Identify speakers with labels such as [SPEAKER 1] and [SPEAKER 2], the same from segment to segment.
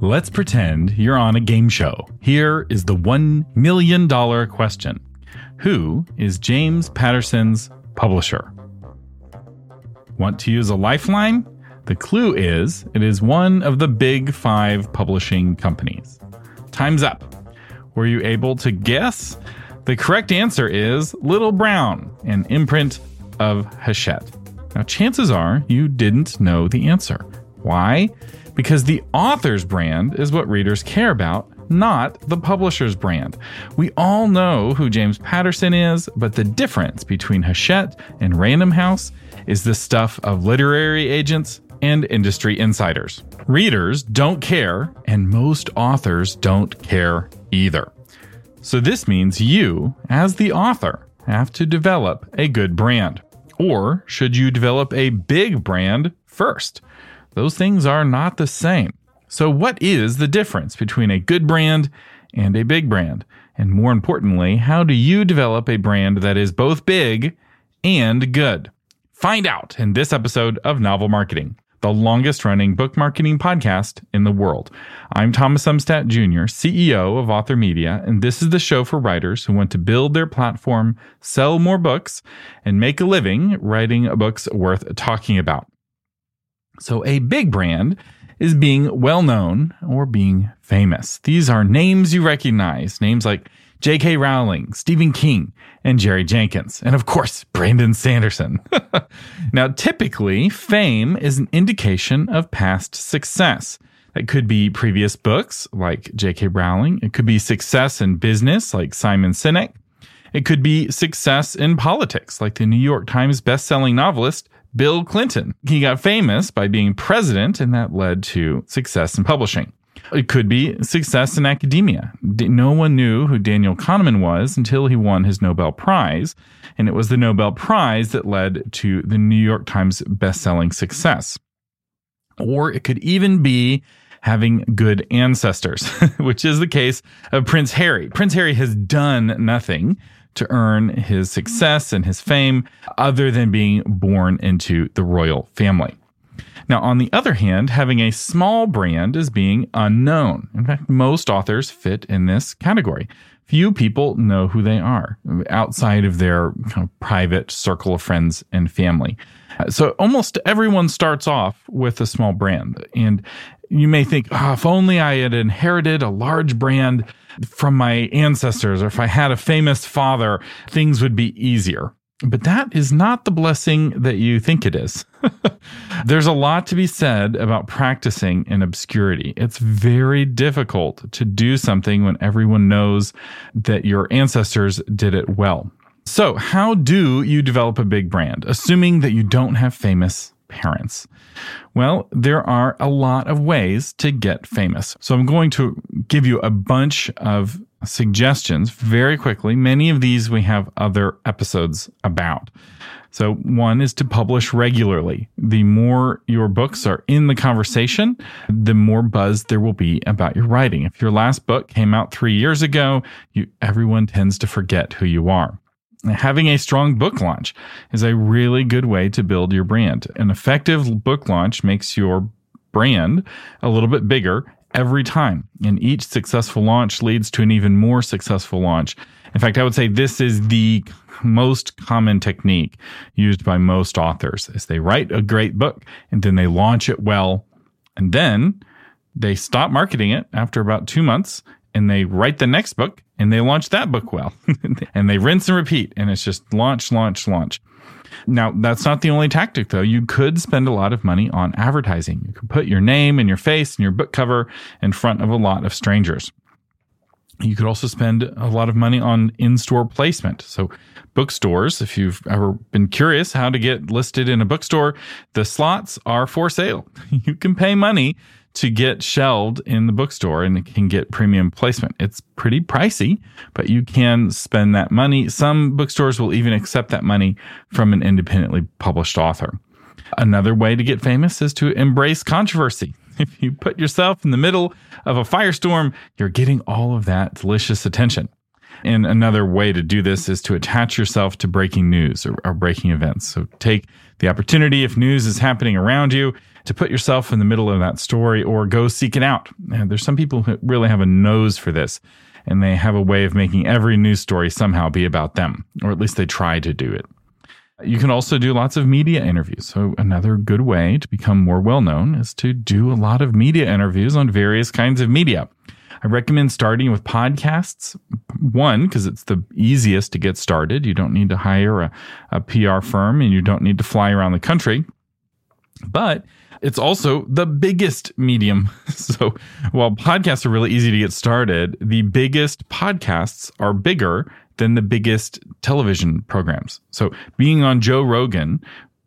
[SPEAKER 1] Let's pretend you're on a game show. Here is the $1 million question Who is James Patterson's publisher? Want to use a lifeline? The clue is it is one of the big five publishing companies. Time's up. Were you able to guess? The correct answer is Little Brown, an imprint of Hachette. Now, chances are you didn't know the answer. Why? Because the author's brand is what readers care about, not the publisher's brand. We all know who James Patterson is, but the difference between Hachette and Random House is the stuff of literary agents and industry insiders. Readers don't care, and most authors don't care either. So, this means you, as the author, have to develop a good brand. Or should you develop a big brand first? Those things are not the same. So, what is the difference between a good brand and a big brand? And more importantly, how do you develop a brand that is both big and good? Find out in this episode of Novel Marketing the longest running book marketing podcast in the world. I'm Thomas Umstattd Jr., CEO of Author Media, and this is the show for writers who want to build their platform, sell more books, and make a living writing books worth talking about. So, a big brand is being well known or being famous. These are names you recognize, names like J.K. Rowling, Stephen King, and Jerry Jenkins. And of course, Brandon Sanderson. now, typically, fame is an indication of past success. It could be previous books like J.K. Rowling. It could be success in business like Simon Sinek. It could be success in politics like the New York Times bestselling novelist Bill Clinton. He got famous by being president, and that led to success in publishing. It could be success in academia. No one knew who Daniel Kahneman was until he won his Nobel Prize. And it was the Nobel Prize that led to the New York Times bestselling success. Or it could even be having good ancestors, which is the case of Prince Harry. Prince Harry has done nothing to earn his success and his fame other than being born into the royal family. Now, on the other hand, having a small brand is being unknown. In fact, most authors fit in this category. Few people know who they are outside of their kind of private circle of friends and family. So almost everyone starts off with a small brand. And you may think, oh, if only I had inherited a large brand from my ancestors, or if I had a famous father, things would be easier. But that is not the blessing that you think it is. There's a lot to be said about practicing in obscurity. It's very difficult to do something when everyone knows that your ancestors did it well. So, how do you develop a big brand, assuming that you don't have famous parents? Well, there are a lot of ways to get famous. So, I'm going to give you a bunch of suggestions very quickly. Many of these we have other episodes about. So, one is to publish regularly. The more your books are in the conversation, the more buzz there will be about your writing. If your last book came out three years ago, you, everyone tends to forget who you are. Having a strong book launch is a really good way to build your brand. An effective book launch makes your brand a little bit bigger every time. And each successful launch leads to an even more successful launch. In fact, I would say this is the most common technique used by most authors is they write a great book and then they launch it well and then they stop marketing it after about 2 months and they write the next book and they launch that book well and they rinse and repeat and it's just launch launch launch now, that's not the only tactic, though. You could spend a lot of money on advertising. You could put your name and your face and your book cover in front of a lot of strangers. You could also spend a lot of money on in store placement. So, bookstores, if you've ever been curious how to get listed in a bookstore, the slots are for sale. You can pay money to get shelved in the bookstore and can get premium placement. It's pretty pricey, but you can spend that money. Some bookstores will even accept that money from an independently published author. Another way to get famous is to embrace controversy. If you put yourself in the middle of a firestorm, you're getting all of that delicious attention. And another way to do this is to attach yourself to breaking news or, or breaking events. So take the opportunity if news is happening around you to put yourself in the middle of that story or go seek it out. And there's some people who really have a nose for this and they have a way of making every news story somehow be about them, or at least they try to do it. You can also do lots of media interviews. So, another good way to become more well known is to do a lot of media interviews on various kinds of media. I recommend starting with podcasts. One, because it's the easiest to get started. You don't need to hire a, a PR firm and you don't need to fly around the country. But it's also the biggest medium. So while podcasts are really easy to get started, the biggest podcasts are bigger than the biggest television programs. So being on Joe Rogan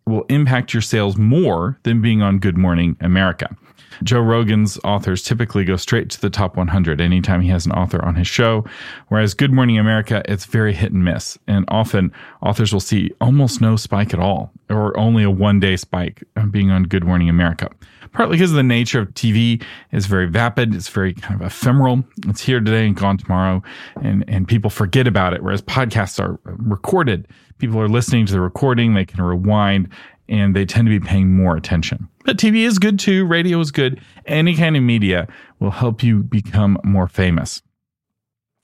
[SPEAKER 1] will impact your sales more than being on Good Morning America. Joe Rogan's authors typically go straight to the top 100 anytime he has an author on his show. Whereas Good Morning America, it's very hit and miss. And often authors will see almost no spike at all or only a one day spike uh, being on Good Morning America. Partly because of the nature of TV is very vapid. It's very kind of ephemeral. It's here today and gone tomorrow. And, and people forget about it. Whereas podcasts are recorded. People are listening to the recording. They can rewind and they tend to be paying more attention. But TV is good too, radio is good. Any kind of media will help you become more famous.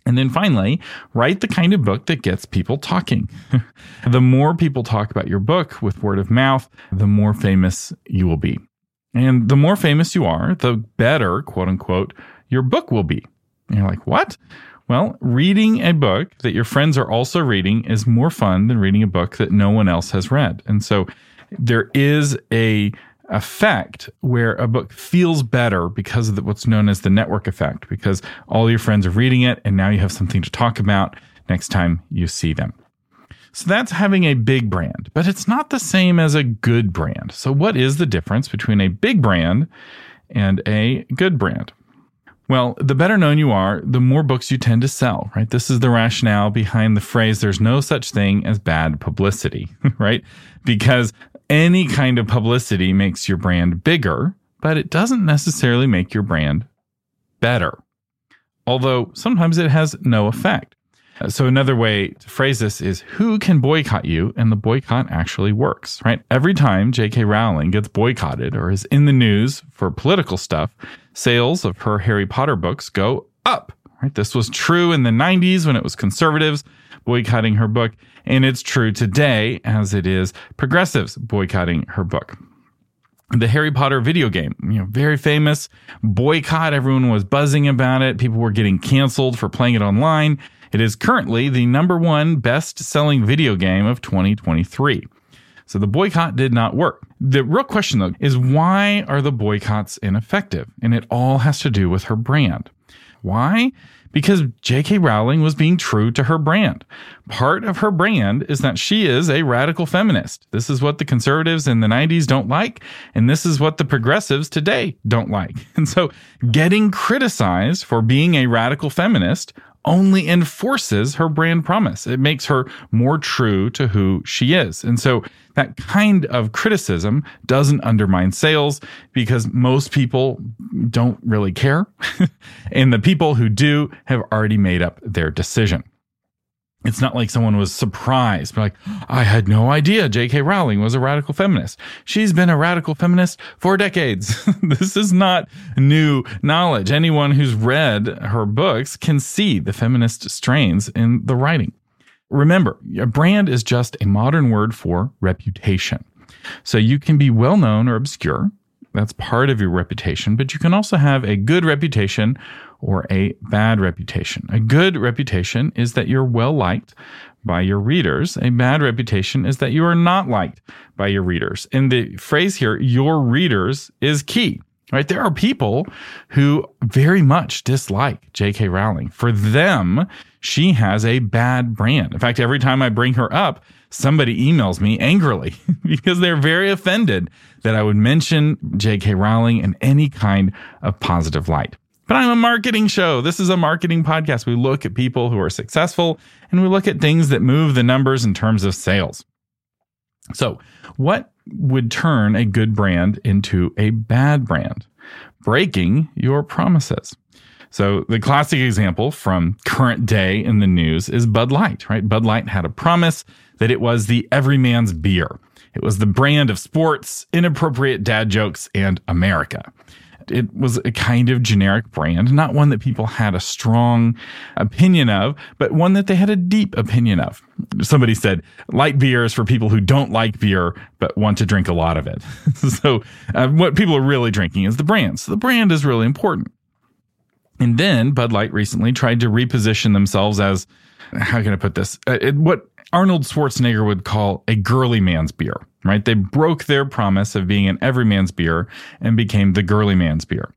[SPEAKER 1] And then finally, write the kind of book that gets people talking. the more people talk about your book with word of mouth, the more famous you will be. And the more famous you are, the better, quote unquote, your book will be. And you're like, what? Well, reading a book that your friends are also reading is more fun than reading a book that no one else has read. And so there is a effect where a book feels better because of what's known as the network effect, because all your friends are reading it and now you have something to talk about next time you see them. So that's having a big brand, but it's not the same as a good brand. So, what is the difference between a big brand and a good brand? Well, the better known you are, the more books you tend to sell, right? This is the rationale behind the phrase, there's no such thing as bad publicity, right? Because any kind of publicity makes your brand bigger, but it doesn't necessarily make your brand better. Although sometimes it has no effect. So another way to phrase this is who can boycott you and the boycott actually works, right? Every time J.K. Rowling gets boycotted or is in the news for political stuff, sales of her Harry Potter books go up, right? This was true in the 90s when it was conservatives boycotting her book. And it's true today as it is progressives boycotting her book. The Harry Potter video game, you know, very famous boycott. Everyone was buzzing about it. People were getting canceled for playing it online. It is currently the number one best selling video game of 2023. So the boycott did not work. The real question though is why are the boycotts ineffective? And it all has to do with her brand. Why? because J.K. Rowling was being true to her brand. Part of her brand is that she is a radical feminist. This is what the conservatives in the 90s don't like, and this is what the progressives today don't like. And so getting criticized for being a radical feminist only enforces her brand promise. It makes her more true to who she is. And so that kind of criticism doesn't undermine sales because most people don't really care. and the people who do have already made up their decision. It's not like someone was surprised, but like, I had no idea J.K. Rowling was a radical feminist. She's been a radical feminist for decades. this is not new knowledge. Anyone who's read her books can see the feminist strains in the writing. Remember, a brand is just a modern word for reputation. So you can be well known or obscure. That's part of your reputation, but you can also have a good reputation or a bad reputation. A good reputation is that you're well liked by your readers. A bad reputation is that you are not liked by your readers. And the phrase here, your readers, is key. Right? There are people who very much dislike J.K. Rowling. For them, she has a bad brand. In fact, every time I bring her up, somebody emails me angrily because they're very offended that I would mention J.K. Rowling in any kind of positive light. But I'm a marketing show. This is a marketing podcast. We look at people who are successful and we look at things that move the numbers in terms of sales. So, what would turn a good brand into a bad brand? Breaking your promises. So, the classic example from current day in the news is Bud Light, right? Bud Light had a promise that it was the everyman's beer. It was the brand of sports, inappropriate dad jokes, and America it was a kind of generic brand, not one that people had a strong opinion of, but one that they had a deep opinion of. Somebody said light beer is for people who don't like beer but want to drink a lot of it. so uh, what people are really drinking is the brand. So the brand is really important. And then Bud Light recently tried to reposition themselves as how can I put this? Uh, it, what Arnold Schwarzenegger would call a girly man's beer, right? They broke their promise of being an everyman's beer and became the girly man's beer.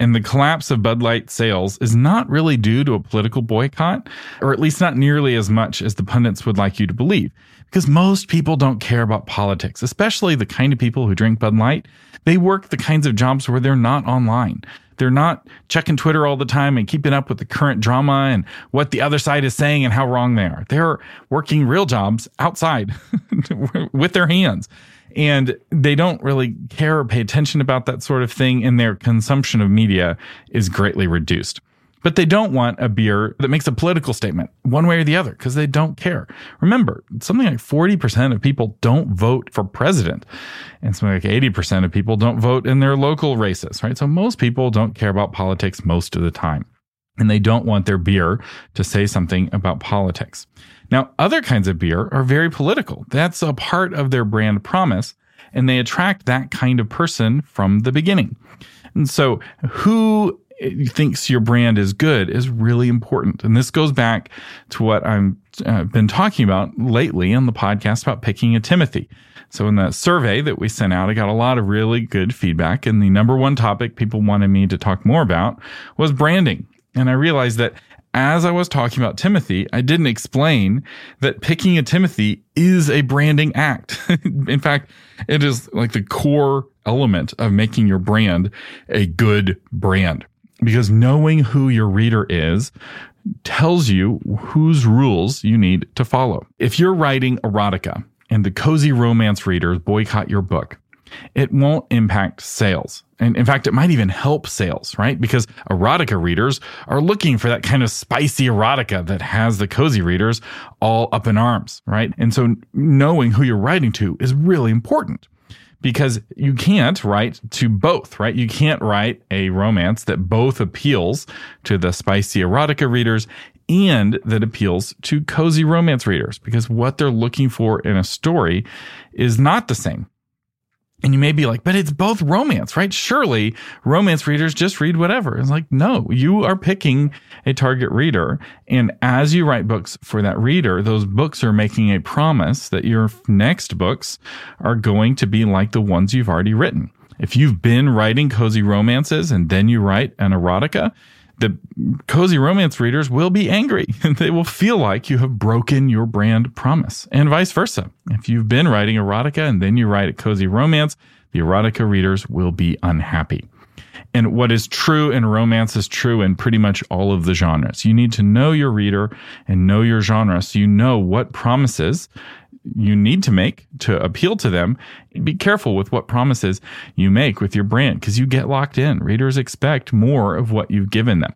[SPEAKER 1] And the collapse of Bud Light sales is not really due to a political boycott, or at least not nearly as much as the pundits would like you to believe. Because most people don't care about politics, especially the kind of people who drink Bud Light. They work the kinds of jobs where they're not online. They're not checking Twitter all the time and keeping up with the current drama and what the other side is saying and how wrong they are. They're working real jobs outside with their hands. And they don't really care or pay attention about that sort of thing, and their consumption of media is greatly reduced but they don't want a beer that makes a political statement one way or the other because they don't care. Remember, something like 40% of people don't vote for president and something like 80% of people don't vote in their local races, right? So most people don't care about politics most of the time and they don't want their beer to say something about politics. Now, other kinds of beer are very political. That's a part of their brand promise and they attract that kind of person from the beginning. And so who thinks your brand is good is really important. And this goes back to what I've uh, been talking about lately on the podcast about picking a Timothy. So in that survey that we sent out, I got a lot of really good feedback. And the number one topic people wanted me to talk more about was branding. And I realized that as I was talking about Timothy, I didn't explain that picking a Timothy is a branding act. in fact, it is like the core element of making your brand a good brand because knowing who your reader is tells you whose rules you need to follow. If you're writing erotica and the cozy romance readers boycott your book, it won't impact sales. And in fact, it might even help sales, right? Because erotica readers are looking for that kind of spicy erotica that has the cozy readers all up in arms, right? And so knowing who you're writing to is really important because you can't write to both, right? You can't write a romance that both appeals to the spicy erotica readers and that appeals to cozy romance readers because what they're looking for in a story is not the same. And you may be like, but it's both romance, right? Surely romance readers just read whatever. It's like, no, you are picking a target reader. And as you write books for that reader, those books are making a promise that your next books are going to be like the ones you've already written. If you've been writing cozy romances and then you write an erotica, the cozy romance readers will be angry they will feel like you have broken your brand promise and vice versa. If you've been writing erotica and then you write a cozy romance, the erotica readers will be unhappy. And what is true in romance is true in pretty much all of the genres. You need to know your reader and know your genre so you know what promises you need to make to appeal to them. Be careful with what promises you make with your brand because you get locked in. Readers expect more of what you've given them.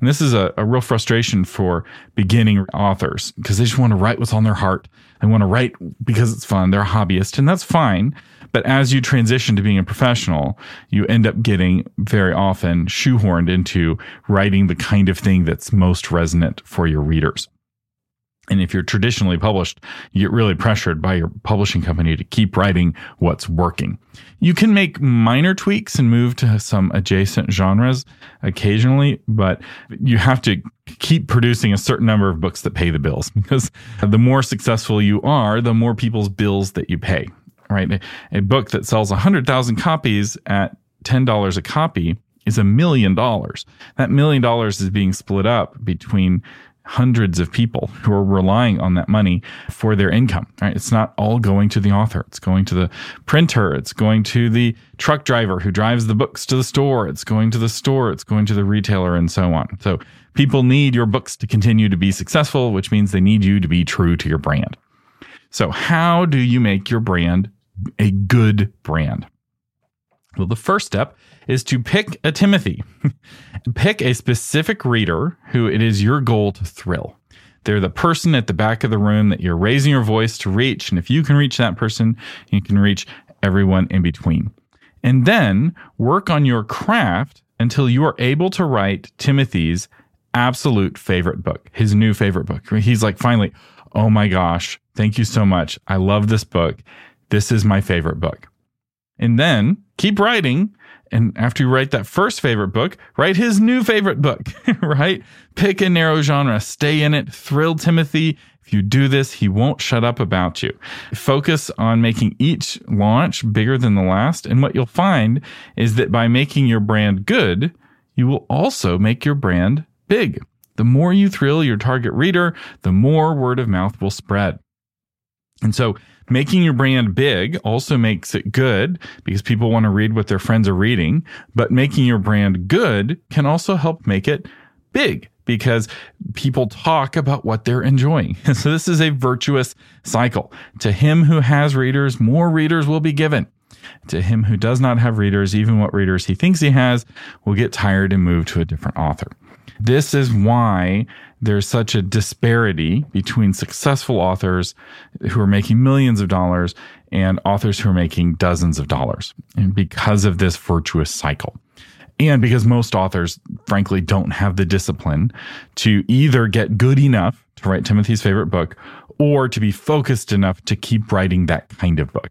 [SPEAKER 1] And this is a, a real frustration for beginning authors because they just want to write what's on their heart. They want to write because it's fun. They're a hobbyist, and that's fine. But as you transition to being a professional, you end up getting very often shoehorned into writing the kind of thing that's most resonant for your readers. And if you're traditionally published, you get really pressured by your publishing company to keep writing what's working. You can make minor tweaks and move to some adjacent genres occasionally, but you have to keep producing a certain number of books that pay the bills because the more successful you are, the more people's bills that you pay, right? A book that sells 100,000 copies at $10 a copy is a million dollars. That million dollars is being split up between hundreds of people who are relying on that money for their income. Right? It's not all going to the author. It's going to the printer. It's going to the truck driver who drives the books to the store. It's going to the store. It's going to the retailer and so on. So people need your books to continue to be successful, which means they need you to be true to your brand. So how do you make your brand a good brand? Well, the first step is to pick a Timothy. pick a specific reader who it is your goal to thrill. They're the person at the back of the room that you're raising your voice to reach. And if you can reach that person, you can reach everyone in between. And then work on your craft until you are able to write Timothy's absolute favorite book, his new favorite book. He's like, finally, oh my gosh, thank you so much. I love this book. This is my favorite book. And then keep writing. And after you write that first favorite book, write his new favorite book, right? Pick a narrow genre, stay in it, thrill Timothy. If you do this, he won't shut up about you. Focus on making each launch bigger than the last. And what you'll find is that by making your brand good, you will also make your brand big. The more you thrill your target reader, the more word of mouth will spread. And so making your brand big also makes it good because people want to read what their friends are reading. But making your brand good can also help make it big because people talk about what they're enjoying. so this is a virtuous cycle. To him who has readers, more readers will be given. To him who does not have readers, even what readers he thinks he has, will get tired and move to a different author. This is why there's such a disparity between successful authors who are making millions of dollars and authors who are making dozens of dollars. And because of this virtuous cycle. And because most authors, frankly, don't have the discipline to either get good enough to write Timothy's favorite book or to be focused enough to keep writing that kind of book.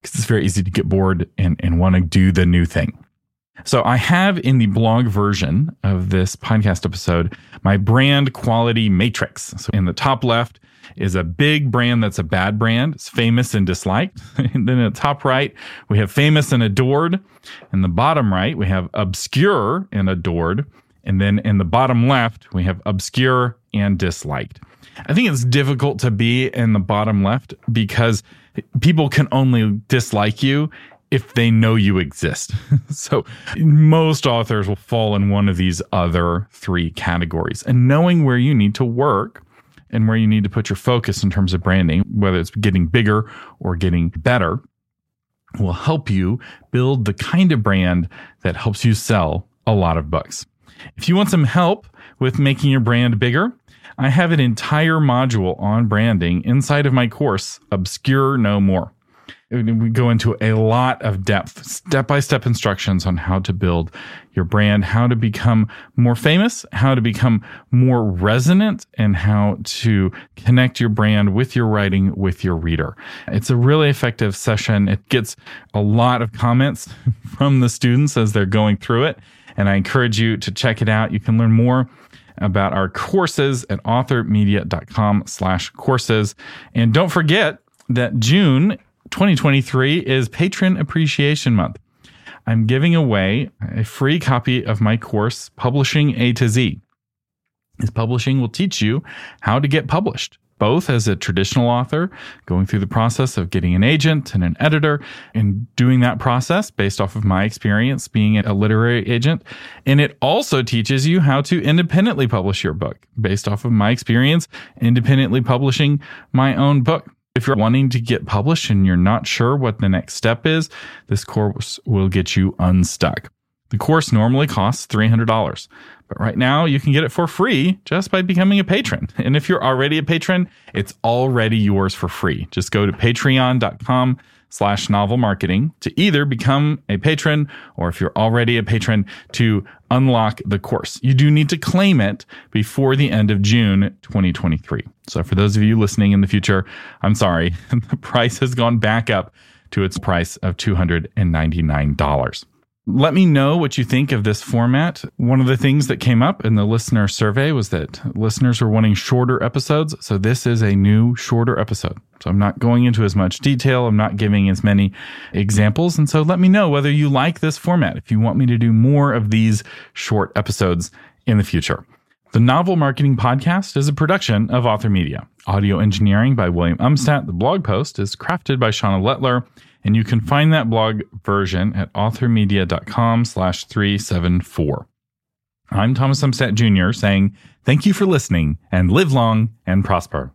[SPEAKER 1] Because it's very easy to get bored and, and want to do the new thing. So I have in the blog version of this podcast episode my brand quality matrix. So in the top left is a big brand that's a bad brand. It's famous and disliked. and then in the top right, we have famous and adored. In the bottom right, we have obscure and adored. And then in the bottom left, we have obscure and disliked. I think it's difficult to be in the bottom left because people can only dislike you if they know you exist. so most authors will fall in one of these other three categories. And knowing where you need to work and where you need to put your focus in terms of branding, whether it's getting bigger or getting better, will help you build the kind of brand that helps you sell a lot of books. If you want some help with making your brand bigger, I have an entire module on branding inside of my course, Obscure No More we go into a lot of depth, step by step instructions on how to build your brand, how to become more famous, how to become more resonant, and how to connect your brand with your writing with your reader. It's a really effective session. It gets a lot of comments from the students as they're going through it. And I encourage you to check it out. You can learn more about our courses at authormedia.com slash courses. And don't forget that June 2023 is Patron Appreciation Month. I'm giving away a free copy of my course, Publishing A to Z. This publishing will teach you how to get published, both as a traditional author, going through the process of getting an agent and an editor, and doing that process based off of my experience being a literary agent. And it also teaches you how to independently publish your book based off of my experience independently publishing my own book. If you're wanting to get published and you're not sure what the next step is, this course will get you unstuck. The course normally costs $300, but right now you can get it for free just by becoming a patron. And if you're already a patron, it's already yours for free. Just go to patreon.com slash novel marketing to either become a patron or if you're already a patron to unlock the course. You do need to claim it before the end of June 2023. So for those of you listening in the future, I'm sorry, the price has gone back up to its price of $299. Let me know what you think of this format. One of the things that came up in the listener survey was that listeners were wanting shorter episodes. So this is a new shorter episode. So I'm not going into as much detail. I'm not giving as many examples. And so let me know whether you like this format, if you want me to do more of these short episodes in the future. The Novel Marketing Podcast is a production of Author Media. Audio engineering by William Umstattd. The blog post is crafted by Shauna Letellier. And you can find that blog version at authormedia.com slash 374. I'm Thomas Umstattd Jr. saying thank you for listening and live long and prosper.